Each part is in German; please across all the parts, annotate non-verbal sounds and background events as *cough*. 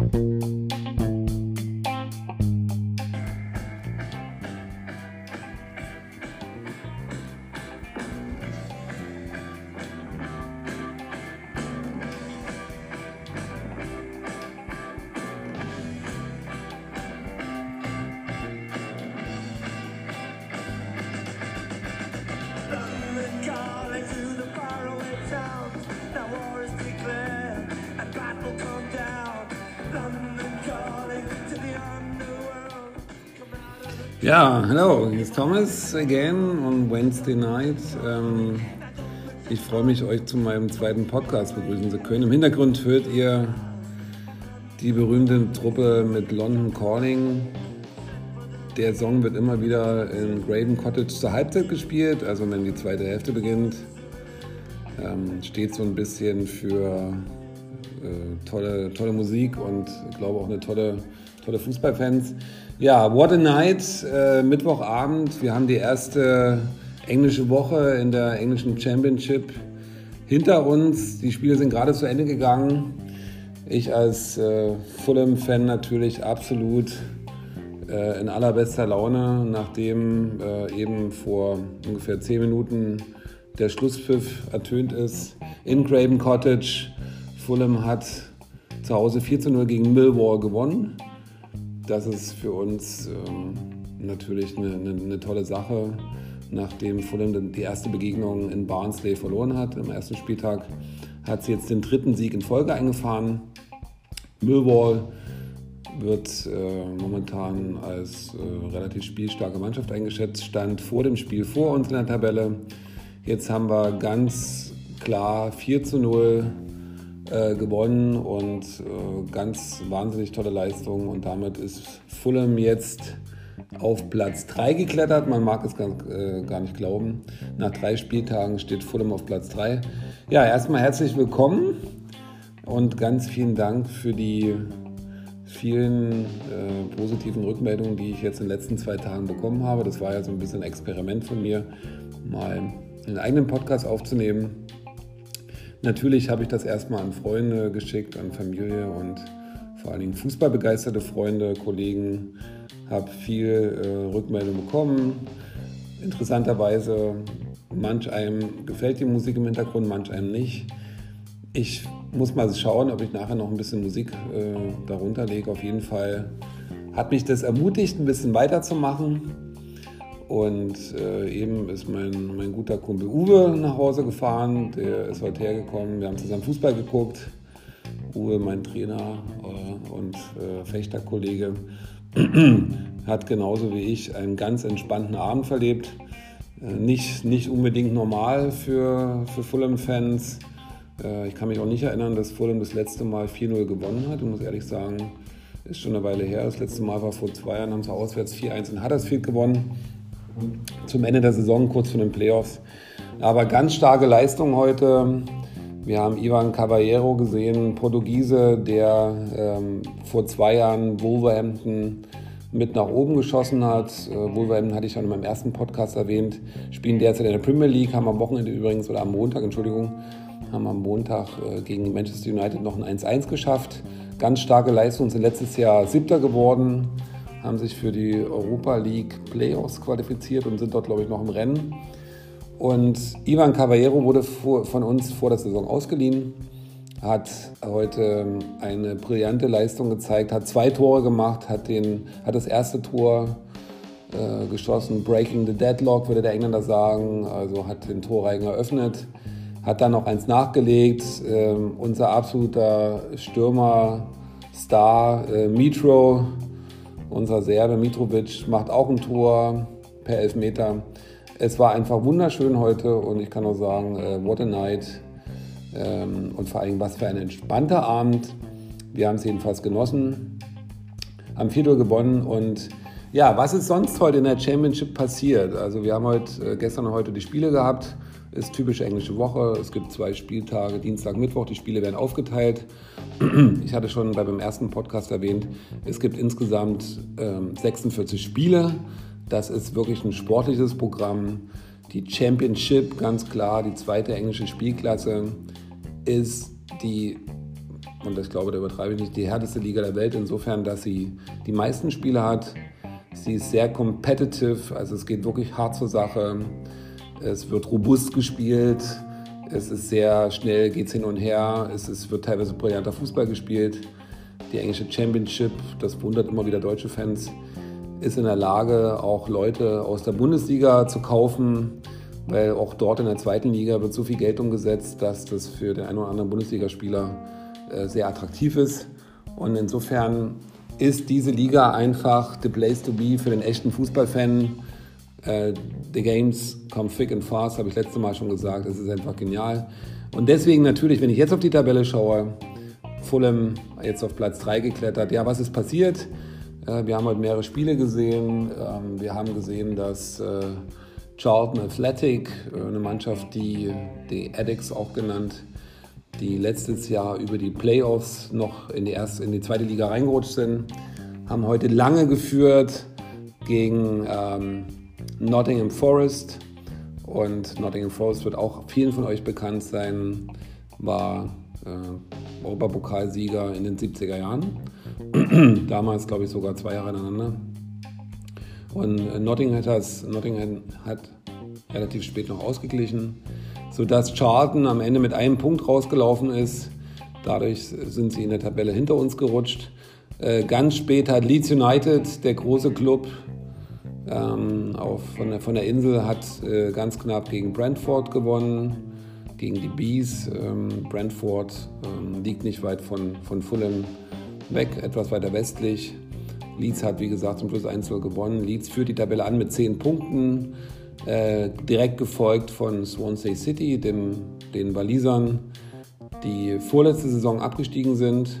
Bye. Ja, hallo, hier ist Thomas again on Wednesday night. Ähm, ich freue mich, euch zu meinem zweiten Podcast begrüßen zu können. Im Hintergrund hört ihr die berühmte Truppe mit London Calling. Der Song wird immer wieder in Graven Cottage zur Halbzeit gespielt, also wenn die zweite Hälfte beginnt. Ähm, steht so ein bisschen für äh, tolle, tolle Musik und ich glaube auch eine tolle, tolle Fußballfans. Ja, What a Night, äh, Mittwochabend. Wir haben die erste englische Woche in der englischen Championship hinter uns. Die Spiele sind gerade zu Ende gegangen. Ich als äh, Fulham-Fan natürlich absolut äh, in allerbester Laune, nachdem äh, eben vor ungefähr zehn Minuten der Schlusspfiff ertönt ist in Craven Cottage. Fulham hat zu Hause 4 zu 0 gegen Millwall gewonnen das ist für uns ähm, natürlich eine, eine, eine, tolle Sache, nachdem Fulham die erste Begegnung in Barnsley verloren hat. Am ersten Spieltag hat sie jetzt den dritten Sieg in Folge eingefahren. Millwall wird äh, momentan als äh, relativ spielstarke Mannschaft eingeschätzt, stand vor dem Spiel vor uns in der Tabelle. Jetzt haben wir ganz klar 4 zu 0 äh, gewonnen und äh, ganz wahnsinnig tolle Leistung. Und damit ist Fulham jetzt auf Platz 3 geklettert. Man mag es gar, äh, gar nicht glauben. Nach drei Spieltagen steht Fulham auf Platz 3. Ja, erstmal herzlich willkommen und ganz vielen Dank für die vielen äh, positiven Rückmeldungen, die ich jetzt in den letzten zwei Tagen bekommen habe. Das war ja so ein bisschen ein Experiment von mir, mal einen eigenen Podcast aufzunehmen. Natürlich habe ich das erstmal an Freunde geschickt, an Familie und vor allen Dingen fußballbegeisterte Freunde, Kollegen, habe viel äh, Rückmeldung bekommen. Interessanterweise, manch einem gefällt die Musik im Hintergrund, manch einem nicht. Ich muss mal schauen, ob ich nachher noch ein bisschen Musik äh, darunter lege. Auf jeden Fall hat mich das ermutigt, ein bisschen weiterzumachen. Und äh, eben ist mein, mein guter Kumpel Uwe nach Hause gefahren. Der ist heute hergekommen. Wir haben zusammen Fußball geguckt. Uwe, mein Trainer äh, und äh, Fechterkollege, *clears throat* hat genauso wie ich einen ganz entspannten Abend verlebt. Äh, nicht, nicht unbedingt normal für, für Fulham-Fans. Äh, ich kann mich auch nicht erinnern, dass Fulham das letzte Mal 4-0 gewonnen hat. Ich muss ehrlich sagen, ist schon eine Weile her. Das letzte Mal war vor zwei Jahren, haben sie auswärts 4-1 in Huddersfield gewonnen zum Ende der Saison, kurz vor den Playoffs. Aber ganz starke Leistung heute. Wir haben Ivan Caballero gesehen, Portugiese, der ähm, vor zwei Jahren Wolverhampton mit nach oben geschossen hat. Äh, Wolverhampton hatte ich schon in meinem ersten Podcast erwähnt, spielen derzeit in der Premier League, haben am Wochenende übrigens, oder am Montag, Entschuldigung, haben am Montag äh, gegen Manchester United noch ein 1-1 geschafft. Ganz starke Leistung, sind letztes Jahr Siebter geworden haben sich für die Europa League Playoffs qualifiziert und sind dort, glaube ich, noch im Rennen. Und Ivan Caballero wurde vor, von uns vor der Saison ausgeliehen, hat heute eine brillante Leistung gezeigt, hat zwei Tore gemacht, hat, den, hat das erste Tor äh, geschossen, Breaking the Deadlock, würde der Engländer sagen, also hat den Torreigen eröffnet, hat dann noch eins nachgelegt. Äh, unser absoluter Stürmer, Star, äh, Mitro, unser Serbe Mitrovic macht auch ein Tor per Elfmeter. Es war einfach wunderschön heute und ich kann nur sagen, äh, what a night. Ähm, und vor allem, was für ein entspannter Abend. Wir haben es jedenfalls genossen, haben 4 Uhr gewonnen und ja, was ist sonst heute in der Championship passiert? Also wir haben heute, äh, gestern und heute die Spiele gehabt. Ist typische englische Woche. Es gibt zwei Spieltage, Dienstag, Mittwoch. Die Spiele werden aufgeteilt. *clears throat* Ich hatte schon bei beim ersten Podcast erwähnt, es gibt insgesamt ähm, 46 Spiele. Das ist wirklich ein sportliches Programm. Die Championship, ganz klar, die zweite englische Spielklasse, ist die und ich glaube, da übertreibe ich nicht, die härteste Liga der Welt, insofern, dass sie die meisten Spiele hat. Sie ist sehr competitive, also es geht wirklich hart zur Sache. Es wird robust gespielt, es ist sehr schnell, geht es hin und her, es ist, wird teilweise brillanter Fußball gespielt. Die englische Championship, das wundert immer wieder deutsche Fans, ist in der Lage, auch Leute aus der Bundesliga zu kaufen, weil auch dort in der zweiten Liga wird so viel Geld umgesetzt, dass das für den einen oder anderen Bundesligaspieler äh, sehr attraktiv ist. Und insofern ist diese Liga einfach the place to be für den echten Fußballfan. Äh, the games come thick and fast, habe ich letztes Mal schon gesagt. Es ist einfach genial. Und deswegen natürlich, wenn ich jetzt auf die Tabelle schaue, Fulham jetzt auf Platz 3 geklettert. Ja, was ist passiert? Äh, wir haben heute mehrere Spiele gesehen. Ähm, wir haben gesehen, dass Charlton Athletic, eine Mannschaft, die die Addicts auch genannt, die letztes Jahr über die Playoffs noch in die, erste, in die zweite Liga reingerutscht sind, haben heute lange geführt gegen ähm, Nottingham Forest. Und Nottingham Forest wird auch vielen von euch bekannt sein, war äh, Europapokalsieger in den 70er Jahren. *clears throat* Damals, glaube ich, sogar zwei Jahre ineinander. Und äh, Nottingham hat, Nottingham hat relativ spät noch ausgeglichen sodass Charlton am Ende mit einem Punkt rausgelaufen ist. Dadurch sind sie in der Tabelle hinter uns gerutscht. Äh, ganz spät hat Leeds United, der große Club ähm, auf, von, der, von der Insel, hat äh, ganz knapp gegen Brentford gewonnen, gegen die Bees. Ähm, Brentford ähm, liegt nicht weit von, von Fulham weg, etwas weiter westlich. Leeds hat, wie gesagt, zum Schluss 1-0 gewonnen. Leeds führt die Tabelle an mit 10 Punkten. Äh, direkt gefolgt von Swansea City, dem, den Walisern, die vorletzte Saison abgestiegen sind.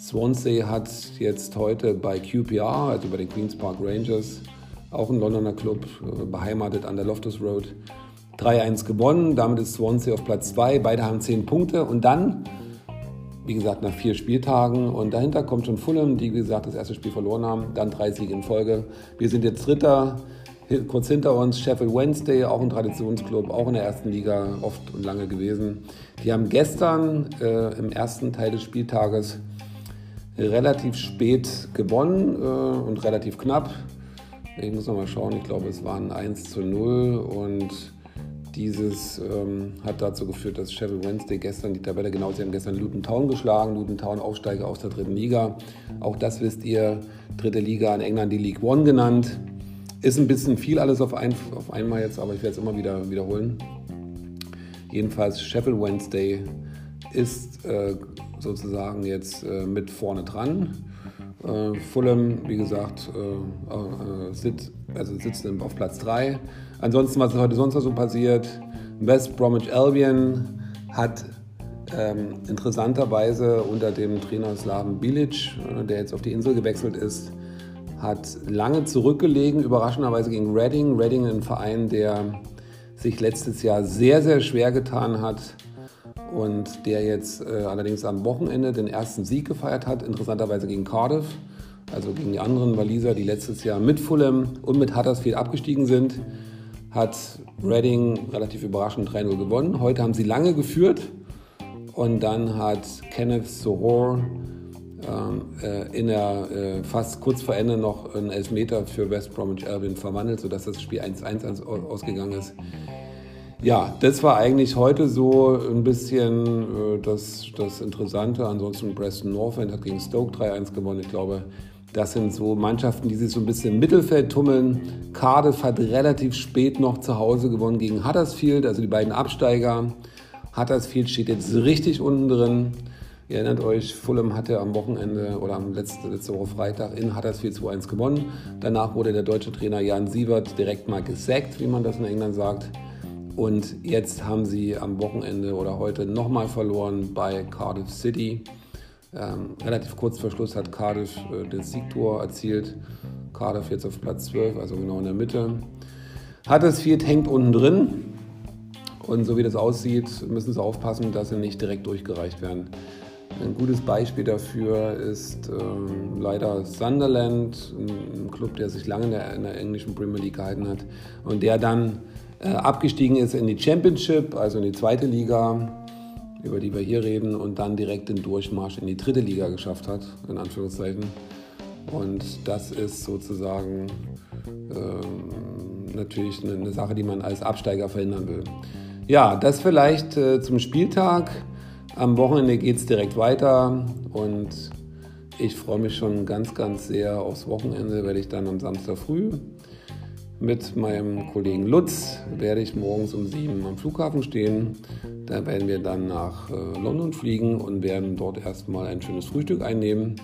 Swansea hat jetzt heute bei QPR, also bei den Queen's Park Rangers, auch ein Londoner Club, äh, beheimatet an der Loftus Road, 3-1 gewonnen. Damit ist Swansea auf Platz 2. Beide haben 10 Punkte. Und dann, wie gesagt, nach vier Spieltagen. Und dahinter kommt schon Fulham, die, wie gesagt, das erste Spiel verloren haben. Dann drei Siege in Folge. Wir sind jetzt Dritter kurz hinter uns Sheffield Wednesday, auch ein Traditionsclub, auch in der ersten Liga oft und lange gewesen. Die haben gestern äh, im ersten Teil des Spieltages relativ spät gewonnen äh, und relativ knapp. Ich muss noch mal schauen, ich glaube, es waren 1 zu 0 und dieses ähm, hat dazu geführt, dass Sheffield Wednesday gestern die Tabelle, genau, sie haben gestern Luton Town geschlagen, Luton Town Aufsteiger aus der dritten Liga. Auch das wisst ihr, dritte Liga in England die League One genannt. Ist ein bisschen viel alles auf, ein, auf einmal jetzt, aber ich werde es immer wieder wiederholen. Jedenfalls Sheffield Wednesday ist äh, sozusagen jetzt äh, mit vorne dran. Äh, Fulham, wie gesagt, äh, äh, sit, also sitzt auf Platz 3. Ansonsten, was ist heute sonst noch so passiert? West Bromwich Albion hat ähm, interessanterweise unter dem Trainer Slaven Bilic, äh, der jetzt auf die Insel gewechselt ist, hat lange zurückgelegen, überraschenderweise gegen Reading. Reading ein Verein, der sich letztes Jahr sehr, sehr schwer getan hat und der jetzt äh, allerdings am Wochenende den ersten Sieg gefeiert hat, interessanterweise gegen Cardiff, also gegen die anderen Waliser, die letztes Jahr mit Fulham und mit Huddersfield abgestiegen sind, hat Reading relativ überraschend 3-0 gewonnen. Heute haben sie lange geführt und dann hat Kenneth Sohor ähm, äh, in der äh, fast kurz vor Ende noch einen Elfmeter für West Bromwich Albion verwandelt, sodass das Spiel 1-1 ausgegangen ist. Ja, das war eigentlich heute so ein bisschen äh, das, das Interessante. Ansonsten Preston North End hat gegen Stoke 3-1 gewonnen. Ich glaube, das sind so Mannschaften, die sich so ein bisschen im Mittelfeld tummeln. Cardiff hat relativ spät noch zu Hause gewonnen gegen Huddersfield, also die beiden Absteiger. Huddersfield steht jetzt richtig unten drin. Ihr erinnert euch, Fulham hatte am Wochenende oder am letzte, letzte Woche Freitag in Huddersfield 2-1 gewonnen. Danach wurde der deutsche Trainer Jan Sievert direkt mal gesackt, wie man das in England sagt. Und jetzt haben sie am Wochenende oder heute nochmal verloren bei Cardiff City. Ähm, relativ kurz vor Schluss hat Cardiff äh, das Siegtor erzielt. Cardiff jetzt auf Platz 12, also genau in der Mitte. Huddersfield hängt unten drin. Und so wie das aussieht, müssen sie aufpassen, dass sie nicht direkt durchgereicht werden. Ein gutes Beispiel dafür ist ähm, leider Sunderland, ein Club, der sich lange in der, in der, englischen Premier League gehalten hat und der dann abgestiegen ist in die Championship, also in die zweite Liga. über die wir hier reden, und dann direkt den Durchmarsch in die dritte Liga geschafft hat, in Anführungszeichen. Und das ist sozusagen äh, natürlich eine, eine, Sache, die man als Absteiger verhindern will. Ja, das vielleicht äh, zum Spieltag. Am Wochenende geht es direkt weiter und ich freue mich schon ganz, ganz sehr aufs Wochenende, werde ich dann am Samstag früh mit meinem Kollegen Lutz werde ich morgens um sieben am Flughafen stehen. Da werden wir dann nach äh, London fliegen und werden dort erstmal ein schönes Frühstück einnehmen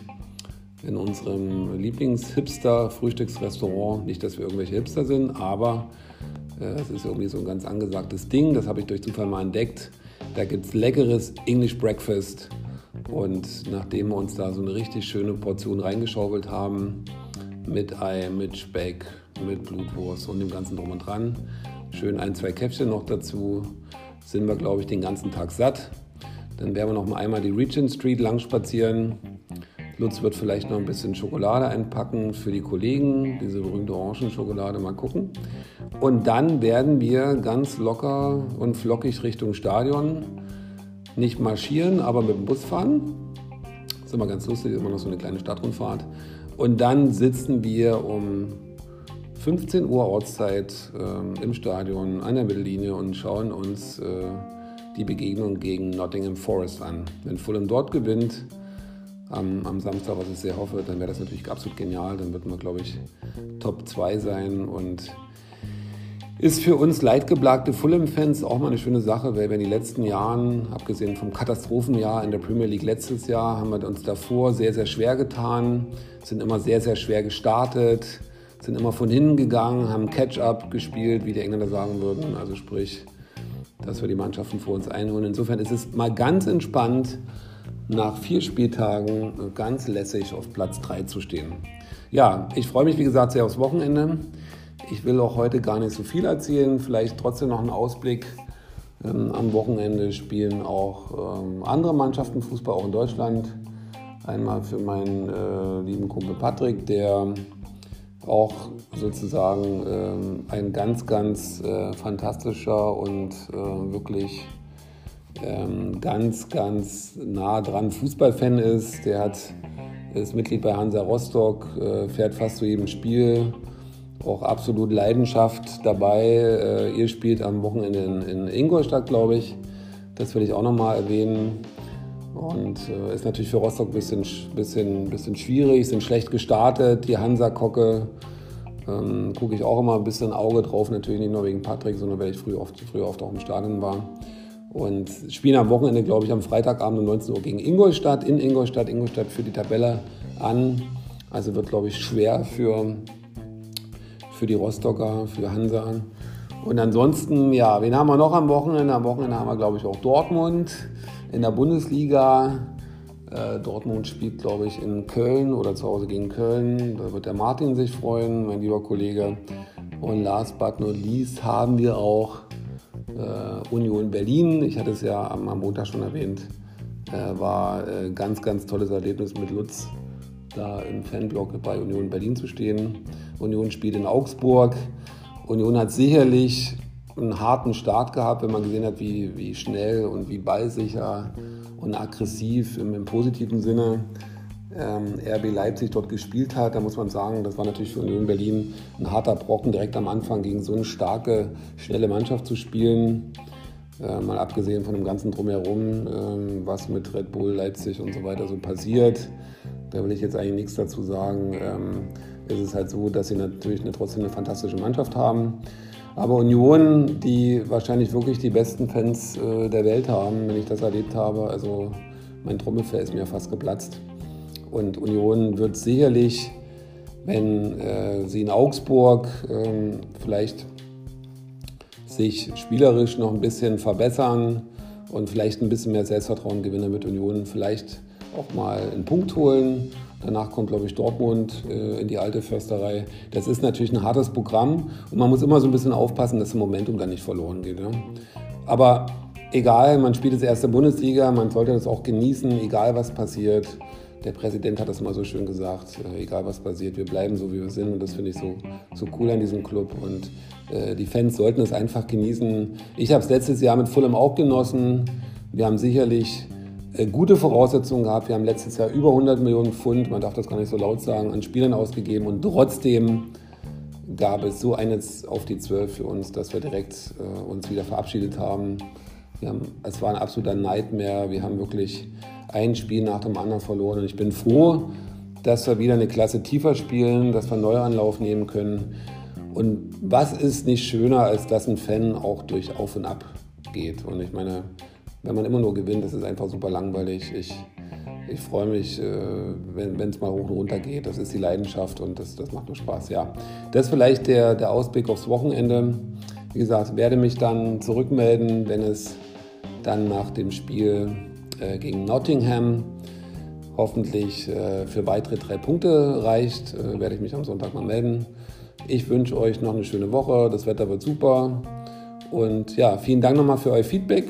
in unserem Lieblings-Hipster-Frühstücksrestaurant. Nicht, dass wir irgendwelche Hipster sind, aber äh, es ist irgendwie so ein ganz angesagtes Ding. Das habe ich durch Zufall mal entdeckt. Da gibt es leckeres English Breakfast. Und nachdem wir uns da so eine richtig schöne Portion reingeschaufelt haben, mit Ei, mit Speck, mit Blutwurst und dem ganzen Drum und Dran, schön ein, zwei Käffchen noch dazu, sind wir, glaube ich, den ganzen Tag satt. Dann werden wir noch mal einmal die Regent Street lang spazieren Lutz wird vielleicht noch ein bisschen Schokolade einpacken für die Kollegen, diese berühmte Orangenschokolade, mal gucken. Und dann werden wir ganz locker und flockig Richtung Stadion nicht marschieren, aber mit dem Bus fahren. Das ist immer ganz lustig, immer noch so eine kleine Stadtrundfahrt. Und dann sitzen wir um 15 Uhr Ortszeit äh, im Stadion an der Mittellinie und schauen uns äh, die Begegnung gegen Nottingham Forest an. Wenn Fulham dort gewinnt, am, am Samstag, was ich sehr hoffe, dann wäre das natürlich absolut genial. Dann wird man, glaube ich, Top 2 sein und ist für uns leidgeplagte Fulham-Fans auch mal eine schöne Sache, weil wir in den letzten Jahren, abgesehen vom Katastrophenjahr in der Premier League letztes Jahr, haben wir uns davor sehr, sehr schwer getan, sind immer sehr, sehr schwer gestartet, sind immer von hinten gegangen, haben Catch-up gespielt, wie die Engländer sagen würden. Also sprich, dass wir die Mannschaften vor uns einholen. Insofern ist es mal ganz entspannt nach vier Spieltagen ganz lässig auf Platz 3 zu stehen. Ja, ich freue mich wie gesagt sehr aufs Wochenende. Ich will auch heute gar nicht so viel erzählen, vielleicht trotzdem noch einen Ausblick. Ähm, am Wochenende spielen auch ähm, andere Mannschaften Fußball, auch in Deutschland. Einmal für meinen äh, lieben Kumpel Patrick, der auch sozusagen ähm, ein ganz, ganz äh, fantastischer und äh, wirklich ähm, ganz, ganz nah dran Fußballfan ist. Der hat, ist Mitglied bei Hansa Rostock, äh, fährt fast zu jedem Spiel, auch absolut Leidenschaft dabei. Äh, ihr spielt am Wochenende in, in Ingolstadt, glaube ich. Das will ich auch nochmal erwähnen. Und äh, ist natürlich für Rostock ein bisschen, bisschen, bisschen schwierig, sind schlecht gestartet. Die Hansa-Kocke ähm, gucke ich auch immer ein bisschen Auge drauf, natürlich nicht nur wegen Patrick, sondern weil ich früher oft, früher oft auch im Stadion war. Und spielen am Wochenende, glaube ich, am Freitagabend um 19 Uhr gegen Ingolstadt, in Ingolstadt. Ingolstadt führt die Tabelle an. Also wird, glaube ich, schwer für, für die Rostocker, für Hansa. Und ansonsten, ja, wen haben wir noch am Wochenende? Am Wochenende haben wir, glaube ich, auch Dortmund in der Bundesliga. Äh, Dortmund spielt, glaube ich, in Köln oder zu Hause gegen Köln. Da wird der Martin sich freuen, mein lieber Kollege. Und last but not least haben wir auch äh, Union Berlin. Ich hatte es ja am, am Montag schon erwähnt. Äh, war äh, ganz, ganz tolles Erlebnis mit Lutz, da im Fanblock bei Union Berlin zu stehen. Union spielt in Augsburg. Union hat sicherlich einen harten Start gehabt, wenn man gesehen hat, wie, wie schnell und wie ballsicher und aggressiv im, im positiven Sinne ähm, RB Leipzig dort gespielt hat. Da muss man sagen, das war natürlich für Union Berlin ein harter Brocken, direkt am Anfang gegen so eine starke, schnelle Mannschaft zu spielen. Äh, mal abgesehen von dem ganzen Drumherum, äh, was mit Red Bull, Leipzig und so weiter so passiert. Da will ich jetzt eigentlich nichts dazu sagen. Ähm, es ist halt so, dass sie natürlich eine, trotzdem eine fantastische Mannschaft haben. Aber Union, die wahrscheinlich wirklich die besten Fans äh, der Welt haben, wenn ich das erlebt habe, also mein Trommelfell ist mir fast geplatzt. Und Union wird sicherlich, wenn äh, sie in Augsburg äh, vielleicht sich spielerisch noch ein bisschen verbessern und vielleicht ein bisschen mehr Selbstvertrauen gewinnen, mit Union vielleicht auch mal einen Punkt holen. Danach kommt, glaube ich, Dortmund äh, in die alte Försterei. Das ist natürlich ein hartes Programm und man muss immer so ein bisschen aufpassen, dass das Momentum dann nicht verloren geht. Ja? Aber egal, man spielt das erste Bundesliga, man sollte das auch genießen, egal was passiert der Präsident hat das mal so schön gesagt, äh, egal was passiert, wir bleiben so, wie wir sind. Und das finde ich so, so cool an diesem Club. Und äh, die Fans sollten es einfach genießen. Ich habe es letztes Jahr mit Fulham auch genossen, Wir haben sicherlich gute Voraussetzungen gehabt. Wir haben letztes Jahr über 100 Millionen Pfund, man darf das gar nicht so laut sagen, an Spielern ausgegeben und trotzdem gab es so eines auf die Zwölf für uns, dass wir direkt äh, uns wieder verabschiedet haben. haben. Es war ein absoluter Nightmare. Wir haben wirklich ein Spiel nach dem anderen verloren und ich bin froh, dass wir wieder eine Klasse tiefer spielen, dass wir Neuanlauf nehmen können. Und was ist nicht schöner, als dass ein Fan auch durch Auf und Ab geht? Und ich meine, wenn man immer nur gewinnt, das ist einfach super langweilig. Ich, ich freue mich, äh, wenn es mal hoch und runter geht. Das ist die Leidenschaft und das, das macht nur Spaß. Ja, das ist vielleicht der, der Ausblick aufs Wochenende. Wie gesagt, werde mich dann zurückmelden, wenn es dann nach dem Spiel äh, gegen Nottingham hoffentlich äh, für weitere drei Punkte reicht, werde ich mich am Sonntag mal melden. Ich wünsche euch noch eine schöne Woche. Das Wetter wird super. Und ja, vielen Dank nochmal für euer Feedback.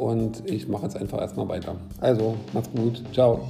Und ich mache jetzt einfach erstmal weiter. Also, macht's gut. Ciao.